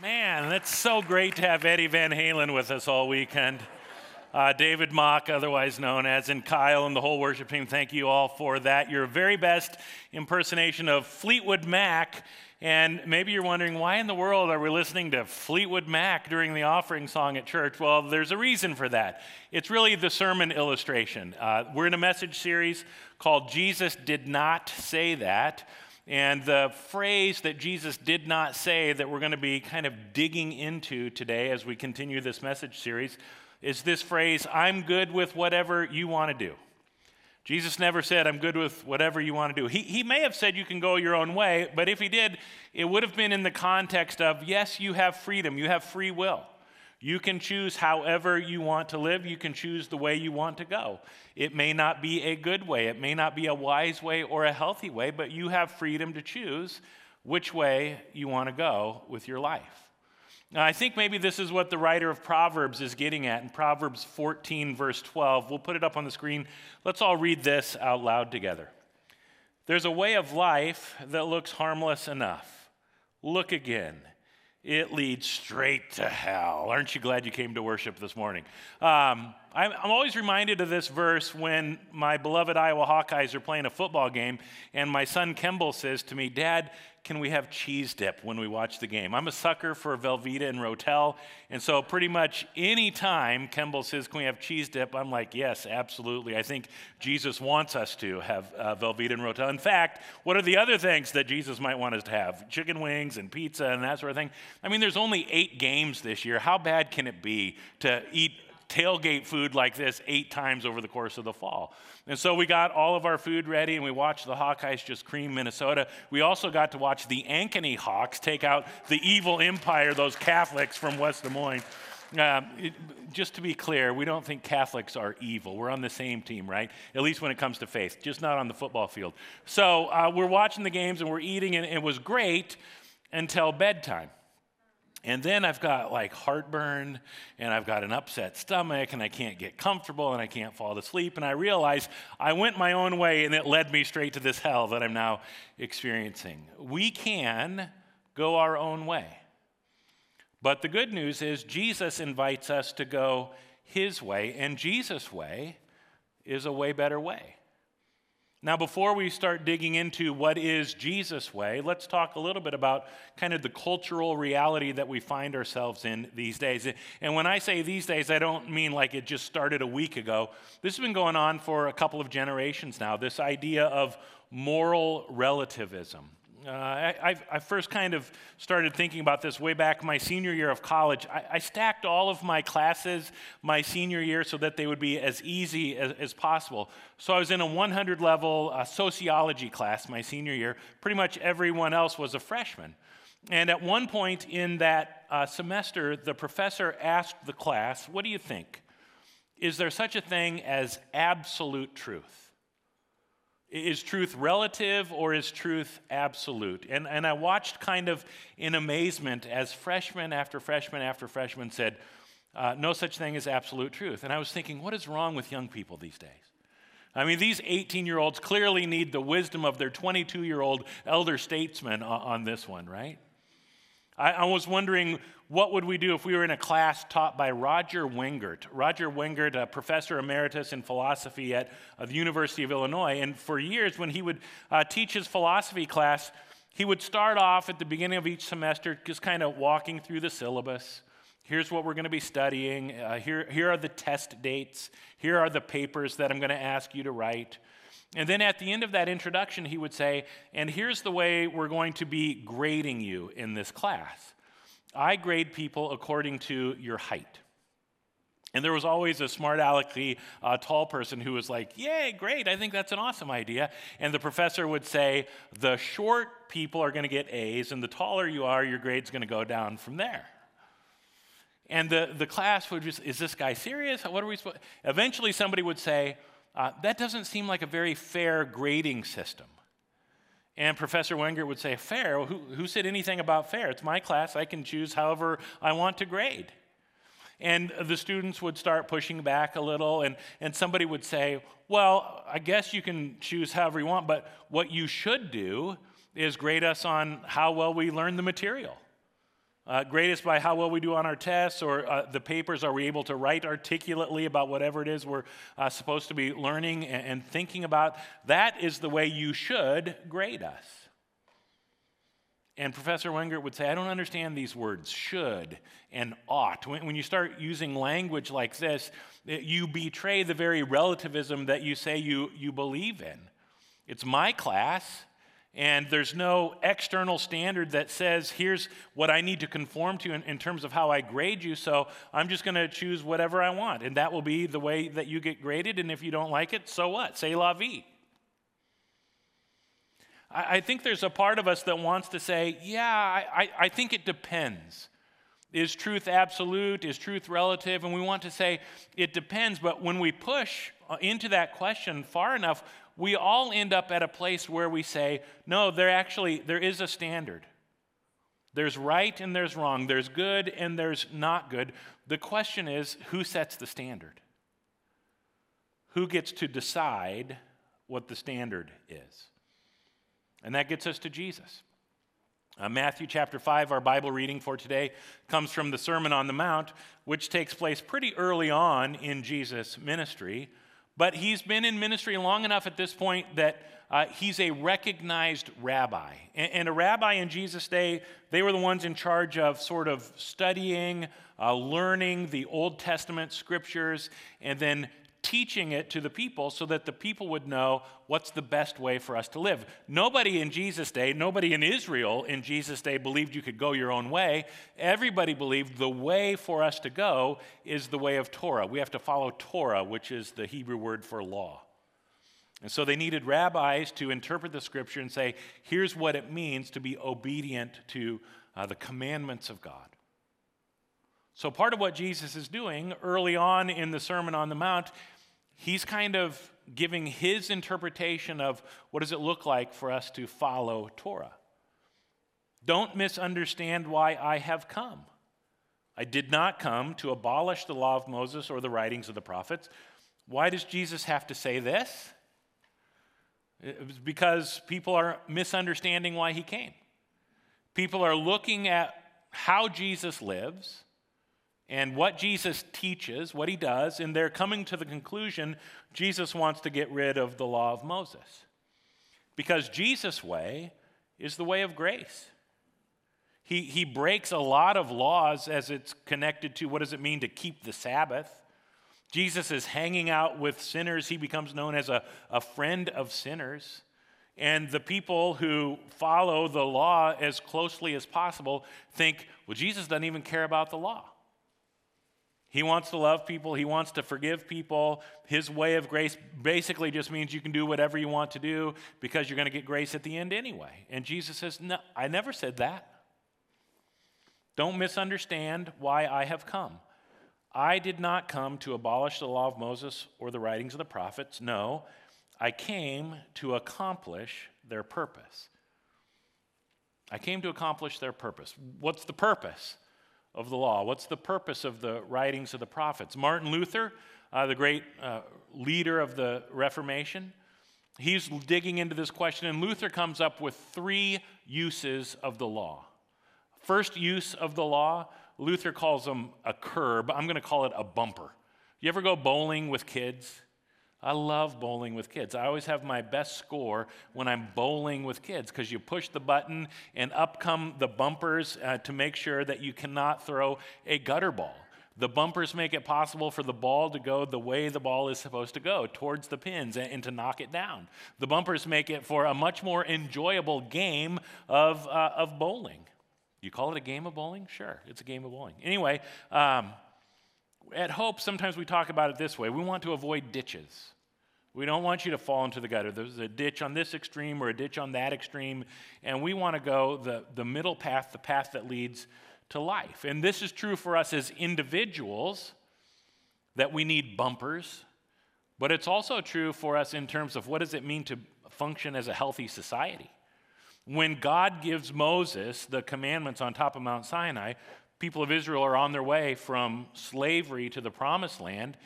Man, that's so great to have Eddie Van Halen with us all weekend. Uh, David Mock, otherwise known as, and Kyle and the whole worship team, thank you all for that. Your very best impersonation of Fleetwood Mac. And maybe you're wondering, why in the world are we listening to Fleetwood Mac during the offering song at church? Well, there's a reason for that. It's really the sermon illustration. Uh, we're in a message series called Jesus Did Not Say That. And the phrase that Jesus did not say that we're going to be kind of digging into today as we continue this message series is this phrase I'm good with whatever you want to do. Jesus never said, I'm good with whatever you want to do. He, he may have said you can go your own way, but if he did, it would have been in the context of, yes, you have freedom, you have free will. You can choose however you want to live. You can choose the way you want to go. It may not be a good way, it may not be a wise way or a healthy way, but you have freedom to choose which way you want to go with your life. Now, I think maybe this is what the writer of Proverbs is getting at in Proverbs 14, verse 12. We'll put it up on the screen. Let's all read this out loud together. There's a way of life that looks harmless enough. Look again it leads straight to hell. Aren't you glad you came to worship this morning? Um, I'm, I'm, always reminded of this verse when my beloved Iowa Hawkeyes are playing a football game, and my son Kemble says to me, Dad, can we have cheese dip when we watch the game? I'm a sucker for Velveeta and Rotel, and so pretty much any time Kemble says, Can we have cheese dip? I'm like, Yes, absolutely. I think Jesus wants us to have uh, Velveeta and Rotel. In fact, what are the other things that Jesus might want us to have? Chicken wings and pizza and that sort of thing. I mean, there's only eight games this year. How bad can it be to eat tailgate food like this eight times over the course of the fall. And so we got all of our food ready and we watched the Hawkeyes just cream Minnesota. We also got to watch the Ankeny Hawks take out the evil empire, those Catholics from West Des Moines. Uh, it, just to be clear, we don't think Catholics are evil. We're on the same team, right? At least when it comes to faith, just not on the football field. So uh, we're watching the games and we're eating, and it was great until bedtime. And then I've got like heartburn and I've got an upset stomach and I can't get comfortable and I can't fall asleep. And I realize I went my own way and it led me straight to this hell that I'm now experiencing. We can go our own way. But the good news is Jesus invites us to go his way, and Jesus' way is a way better way. Now, before we start digging into what is Jesus' way, let's talk a little bit about kind of the cultural reality that we find ourselves in these days. And when I say these days, I don't mean like it just started a week ago. This has been going on for a couple of generations now this idea of moral relativism. Uh, I, I, first kind of started thinking about this way back my senior year of college. I, I, stacked all of my classes my senior year so that they would be as easy as, as possible. So I was in a 100 level uh, sociology class my senior year. Pretty much everyone else was a freshman. And at one point in that uh, semester, the professor asked the class, What do you think? Is there such a thing as absolute truth? Is truth relative or is truth absolute? And, and I watched kind of in amazement as freshman after freshman after freshman said, uh, no such thing as absolute truth. And I was thinking, what is wrong with young people these days? I mean, these 18 year olds clearly need the wisdom of their 22 year old elder statesman on, on this one, right? I, I, was wondering what would we do if we were in a class taught by Roger Wengert. Roger Wengert, a professor emeritus in philosophy at uh, the University of Illinois. And for years, when he would uh, teach his philosophy class, he would start off at the beginning of each semester just kind of walking through the syllabus. Here's what we're going to be studying. Uh, here, here are the test dates. Here are the papers that I'm going to ask you to write. And then at the end of that introduction, he would say, And here's the way we're going to be grading you in this class. I grade people according to your height. And there was always a smart alecky uh, tall person who was like, Yay, great, I think that's an awesome idea. And the professor would say, The short people are going to get A's, and the taller you are, your grade's going to go down from there. And the, the class would just, Is this guy serious? What are we supposed Eventually, somebody would say, uh, That doesn't seem like a very fair grading system. And Professor Wengert would say, Fair? Who, who said anything about fair? It's my class. I can choose however I want to grade. And the students would start pushing back a little, and, and somebody would say, Well, I guess you can choose however you want, but what you should do is grade us on how well we learn the material. Uh, grade us by how well we do on our tests or uh, the papers. Are we able to write articulately about whatever it is we're uh, supposed to be learning and, and thinking about? That is the way you should grade us. And Professor Wengert would say, I don't understand these words, should and ought. When, when, you start using language like this, you betray the very relativism that you say you, you believe in. It's my class, and there's no external standard that says, here's what I need to conform to in, in terms of how I grade you, so I'm just going to choose whatever I want. And that will be the way that you get graded, and if you don't like it, so what? Say la vie. I, think there's a part of us that wants to say, yeah, I, I think it depends. Is truth absolute? Is truth relative? And we want to say it depends, but when we push uh, into that question far enough, we all end up at a place where we say, no, there actually there is a standard. There's right and there's wrong. There's good and there's not good. The question is, who sets the standard? Who gets to decide what the standard is? And that gets us to Jesus. Uh, Matthew chapter 5, our Bible reading for today, comes from the Sermon on the Mount, which takes place pretty early on in Jesus' ministry. But he's been in ministry long enough at this point that uh, he's a recognized rabbi. And, and, a rabbi in Jesus' day, they were the ones in charge of sort of studying, uh, learning the Old Testament scriptures, and then teaching it to the people so that the people would know what's the best way for us to live. Nobody in Jesus' day, nobody in Israel in Jesus' day believed you could go your own way. Everybody believed the way for us to go is the way of Torah. We have to follow Torah, which is the Hebrew word for law. And so they needed rabbis to interpret the scripture and say, here's what it means to be obedient to uh, the commandments of God. So, part of what Jesus is doing early on in the Sermon on the Mount, he's kind of giving his interpretation of what does it look like for us to follow Torah. Don't misunderstand why I have come. I did not come to abolish the law of Moses or the writings of the prophets. Why does Jesus have to say this? It's because people are misunderstanding why he came. People are looking at how Jesus lives and what Jesus teaches, what he does, and they're coming to the conclusion Jesus wants to get rid of the law of Moses. Because Jesus' way is the way of grace. He, he breaks a lot of laws as it's connected to what does it mean to keep the Sabbath. Jesus is hanging out with sinners. He becomes known as a, a friend of sinners. And the people who follow the law as closely as possible think, well, Jesus doesn't even care about the law. He wants to love people, he wants to forgive people. His way of grace basically just means you can do whatever you want to do because you're going to get grace at the end anyway. And Jesus says, No, I never said that. Don't misunderstand why I have come. I did not come to abolish the law of Moses or the writings of the prophets. No, I came to accomplish their purpose. I came to accomplish their purpose. What's the purpose? Of the law? What's the purpose of the writings of the prophets? Martin Luther, uh, the great uh, leader of the Reformation, he's digging into this question, and Luther comes up with three uses of the law. First use of the law, Luther calls them a curb. I'm going to call it a bumper. You ever go bowling with kids? I love bowling with kids. I always have my best score when I'm bowling with kids because you push the button and up come the bumpers uh, to make sure that you cannot throw a gutter ball. The bumpers make it possible for the ball to go the way the ball is supposed to go, towards the pins, and, and to knock it down. The bumpers make it for a much more enjoyable game of, uh, of bowling. You call it a game of bowling? Sure, it's a game of bowling. Anyway, um, at Hope, sometimes we talk about it this way we want to avoid ditches. We don't want you to fall into the gutter. There's a ditch on this extreme or a ditch on that extreme, and we want to go the, the middle path, the path that leads to life. And this is true for us as individuals that we need bumpers, but it's also true for us in terms of what does it mean to function as a healthy society. When God gives Moses the commandments on top of Mount Sinai, people of Israel are on their way from slavery to the promised land.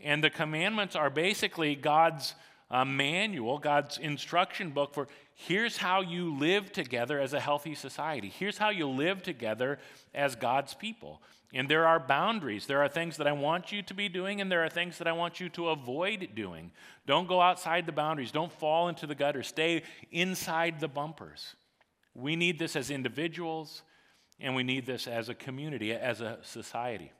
And the commandments are basically God's uh, manual, God's instruction book for here's how you live together as a healthy society. Here's how you live together as God's people. And there are boundaries. There are things that I want you to be doing, and there are things that I want you to avoid doing. Don't go outside the boundaries. Don't fall into the gutter. Stay inside the bumpers. We need this as individuals, and we need this as a community, as a society.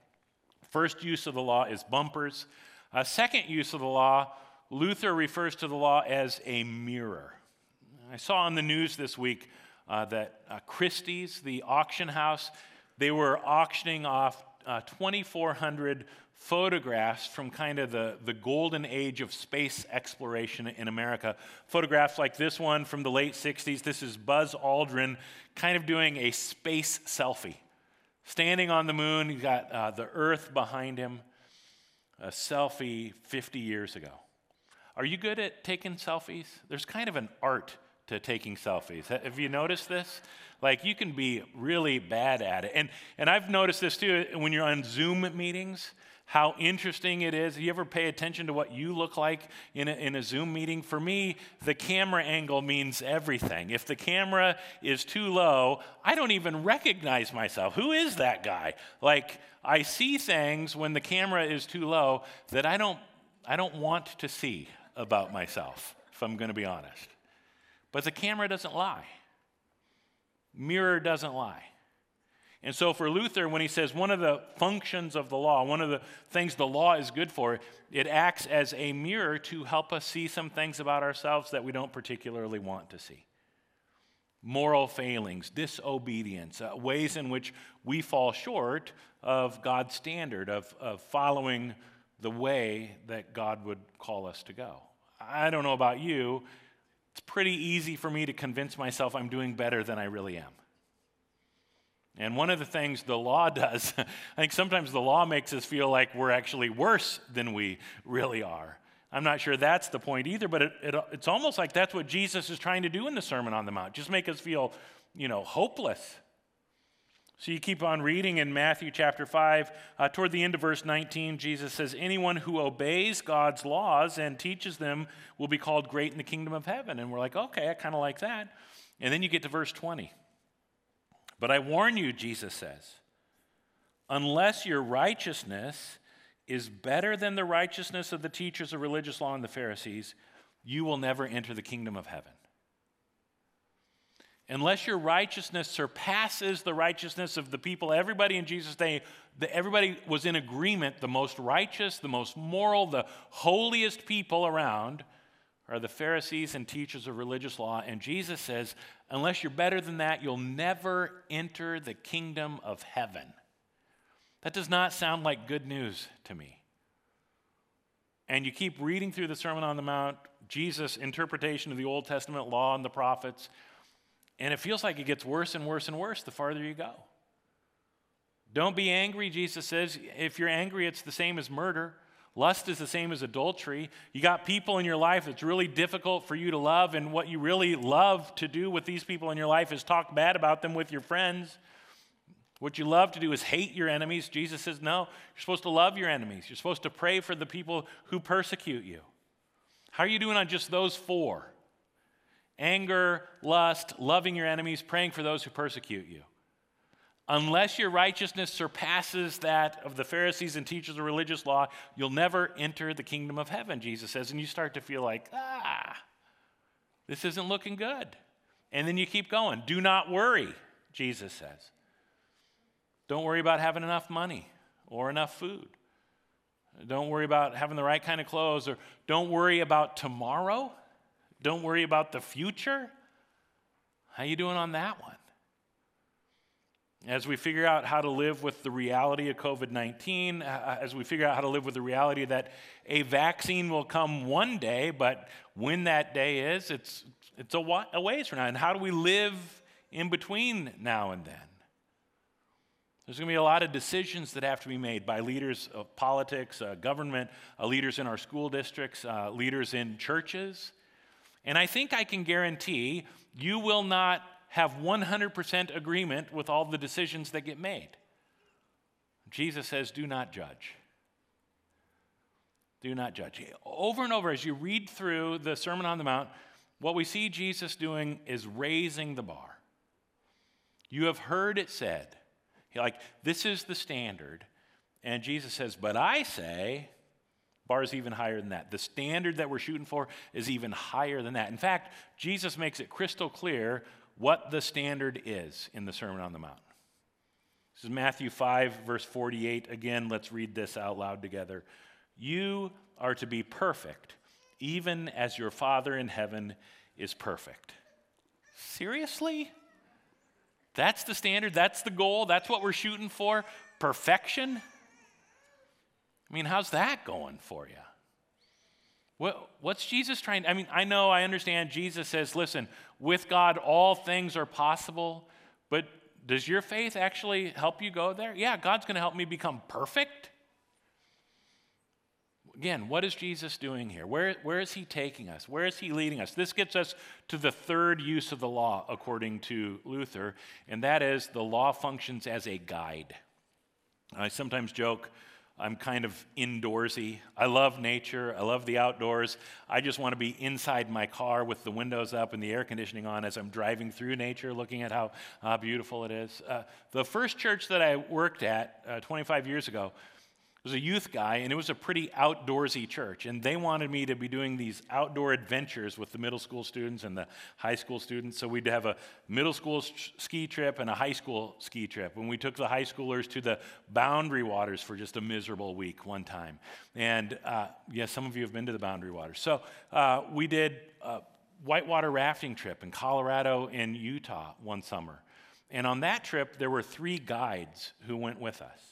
First use of the law is bumpers. Uh, second use of the law, Luther refers to the law as a mirror. I saw on the news this week uh, that uh, Christie's, the auction house, they were auctioning off uh, 2,400 photographs from kind of the, the golden age of space exploration in America. Photographs like this one from the late 60s. This is Buzz Aldrin kind of doing a space selfie. Standing on the moon, he's got uh, the Earth behind him. A selfie 50 years ago. Are you good at taking selfies? There's kind of an art to taking selfies. Have you noticed this? Like you can be really bad at it. And, and I've noticed this too when you're on Zoom meetings, how interesting it is. You ever pay attention to what you look like in a, in a Zoom meeting? For me, the camera angle means everything. If the camera is too low, I don't even recognize myself. Who is that guy? Like, I see things when the camera is too low that I don't, I don't want to see about myself, if I'm going to be honest. But the camera doesn't lie, mirror doesn't lie. And so for Luther, when he says one of the functions of the law, one of the things the law is good for, it acts as a mirror to help us see some things about ourselves that we don't particularly want to see. Moral failings, disobedience, uh, ways in which we fall short of God's standard, of, of following the way that God would call us to go. I don't know about you, it's pretty easy for me to convince myself I'm doing better than I really am. And one of the things the law does, I think sometimes the law makes us feel like we're actually worse than we really are. I'm not sure that's the point either, but it, it, it's almost like that's what Jesus is trying to do in the Sermon on the Mount. Just make us feel, you know, hopeless. So you keep on reading in Matthew chapter 5. Uh, toward the end of verse 19, Jesus says, Anyone who obeys God's laws and teaches them will be called great in the kingdom of heaven. And we're like, okay, I kind of like that. And then you get to verse 20. But I warn you, Jesus says, unless your righteousness is better than the righteousness of the teachers of religious law and the Pharisees, you will never enter the kingdom of heaven unless your righteousness surpasses the righteousness of the people, everybody in Jesus' day, everybody was in agreement. The most righteous, the most moral, the holiest people around are the Pharisees and teachers of religious law. And Jesus says, unless you're better than that, you'll never enter the kingdom of heaven. That does not sound like good news to me. And you keep reading through the Sermon on the Mount, Jesus' interpretation of the Old Testament law and the prophets, and it feels like it gets worse and worse and worse the farther you go. Don't be angry, Jesus says. If you're angry, it's the same as murder. Lust is the same as adultery. You got people in your life that's really difficult for you to love, and what you really love to do with these people in your life is talk bad about them with your friends. What you love to do is hate your enemies. Jesus says, no, you're supposed to love your enemies. You're supposed to pray for the people who persecute you. How are you doing on just those four? anger, lust, loving your enemies, praying for those who persecute you. Unless your righteousness surpasses that of the Pharisees and teachers of religious law, you'll never enter the kingdom of heaven, Jesus says. And you start to feel like, ah, this isn't looking good. And then you keep going. Do not worry, Jesus says. Don't worry about having enough money or enough food. Don't worry about having the right kind of clothes or don't worry about tomorrow don't worry about the future. How are you doing on that one? As we figure out how to live with the reality of COVID 19, uh, as we figure out how to live with the reality that a vaccine will come one day, but when that day is, it's, it's a, a ways from now. And how do we live in between now and then? There's going to be a lot of decisions that have to be made by leaders of politics, uh, government, uh, leaders in our school districts, uh, leaders in churches. And I think I can guarantee you will not have 100% agreement with all the decisions that get made. Jesus says, do not judge. Do not judge. Over and over, as you read through the Sermon on the Mount, what we see Jesus doing is raising the bar. You have heard it said, like, this is the standard. And Jesus says, but I say, bar is even higher than that. The standard that we're shooting for is even higher than that. In fact, Jesus makes it crystal clear what the standard is in the Sermon on the Mount. This is Matthew 5, verse 48. Again, let's read this out loud together. You are to be perfect, even as your Father in heaven is perfect. Seriously? That's the standard? That's the goal? That's what we're shooting for? Perfection? I mean, how's that going for you? What, what's Jesus trying? I mean, I know, I understand Jesus says, listen, with God, all things are possible, but does your faith actually help you go there? Yeah, God's going to help me become perfect. Again, what is Jesus doing here? Where, where is he taking us? Where is he leading us? This gets us to the third use of the law, according to Luther, and that is the law functions as a guide. I sometimes joke I'm kind of indoorsy. I love nature. I love the outdoors. I just want to be inside my car with the windows up and the air conditioning on as I'm driving through nature, looking at how uh, beautiful it is. Uh, the first church that I worked at uh, 25 years ago, was a youth guy, and it was a pretty outdoorsy church. And they wanted me to be doing these outdoor adventures with the middle school students and the high school students. So we'd have a middle school ski trip and a high school ski trip. And we took the high schoolers to the Boundary Waters for just a miserable week one time. And uh, yeah, some of you have been to the Boundary Waters. So uh, we did a whitewater rafting trip in Colorado and Utah one summer. And on that trip, there were three guides who went with us.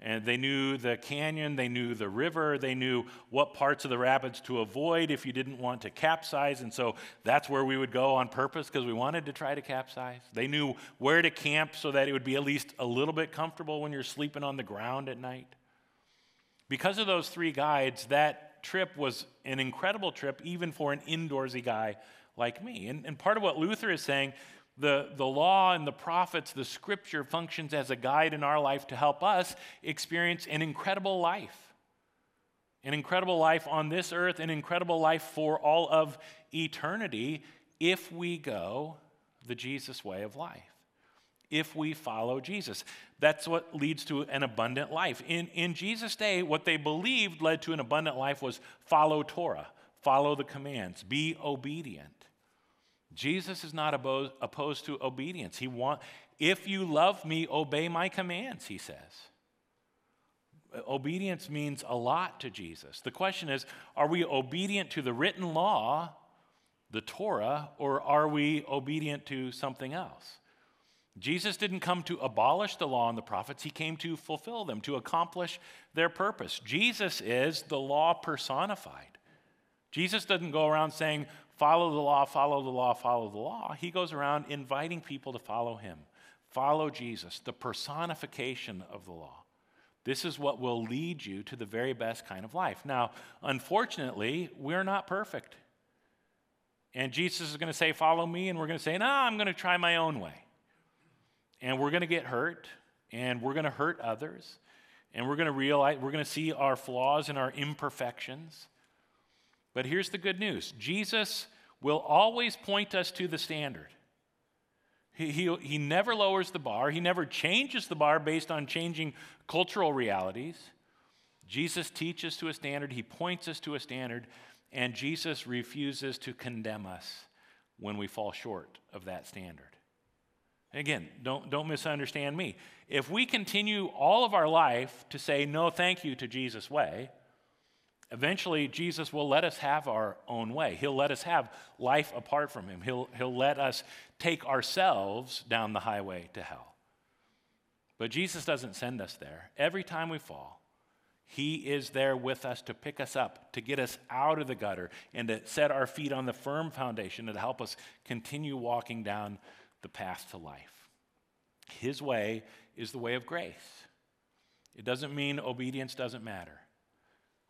And they knew the canyon, they knew the river, they knew what parts of the rapids to avoid if you didn't want to capsize. And so that's where we would go on purpose because we wanted to try to capsize. They knew where to camp so that it would be at least a little bit comfortable when you're sleeping on the ground at night. Because of those three guides, that trip was an incredible trip, even for an indoorsy guy like me. And, and part of what Luther is saying the, the law and the prophets, the scripture functions as a guide in our life to help us experience an incredible life. An incredible life on this earth, an incredible life for all of eternity if we go the Jesus way of life. If we follow Jesus. That's what leads to an abundant life. In, in Jesus' day, what they believed led to an abundant life was follow Torah, follow the commands, be obedient. Jesus is not opposed to obedience. He want, if you love me, obey my commands, he says. Obedience means a lot to Jesus. The question is are we obedient to the written law, the Torah, or are we obedient to something else? Jesus didn't come to abolish the law and the prophets, he came to fulfill them, to accomplish their purpose. Jesus is the law personified. Jesus doesn't go around saying, follow the law, follow the law, follow the law. He goes around inviting people to follow him. Follow Jesus, the personification of the law. This is what will lead you to the very best kind of life. Now, unfortunately, we're not perfect. And Jesus is going to say, Follow me, and we're going to say, No, I'm going to try my own way. And we're going to get hurt, and we're going to hurt others, and we're going to realize, we're going to see our flaws and our imperfections. But here's the good news Jesus will always point us to the standard. He, he, he never lowers the bar, he never changes the bar based on changing cultural realities. Jesus teaches to a standard, he points us to a standard, and Jesus refuses to condemn us when we fall short of that standard. Again, don't, don't misunderstand me. If we continue all of our life to say no thank you to Jesus' way, Eventually, Jesus will let us have our own way. He'll let us have life apart from Him. He'll, he'll let us take ourselves down the highway to hell. But Jesus doesn't send us there. Every time we fall, He is there with us to pick us up, to get us out of the gutter, and to set our feet on the firm foundation and to help us continue walking down the path to life. His way is the way of grace. It doesn't mean obedience doesn't matter.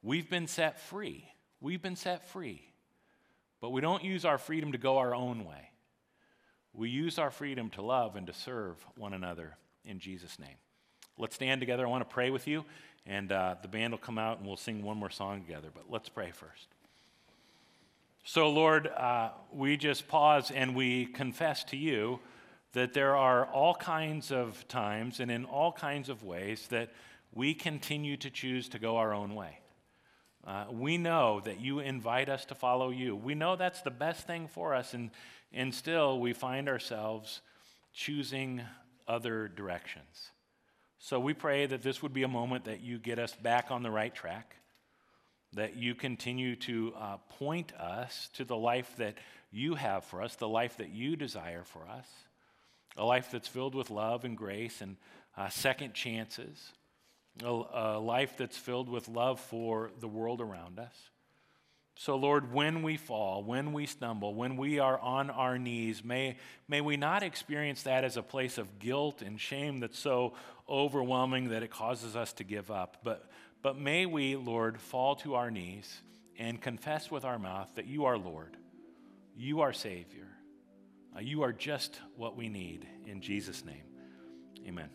We've been set free. We've been set free. But we don't use our freedom to go our own way. We use our freedom to love and to serve one another in Jesus' name. Let's stand together. I want to pray with you, and uh, the band will come out and we'll sing one more song together. But let's pray first. So, Lord, uh, we just pause and we confess to you that there are all kinds of times and in all kinds of ways that we continue to choose to go our own way. Uh, we know that you invite us to follow you. We know that's the best thing for us, and, and still we find ourselves choosing other directions. So we pray that this would be a moment that you get us back on the right track, that you continue to uh, point us to the life that you have for us, the life that you desire for us, a life that's filled with love and grace and uh, second chances a, a life that's filled with love for the world around us. So, Lord, when we fall, when we stumble, when we are on our knees, may, may we not experience that as a place of guilt and shame that's so overwhelming that it causes us to give up. But, but may we, Lord, fall to our knees and confess with our mouth that you are Lord, you are Savior, uh, you are just what we need. In Jesus' name, amen.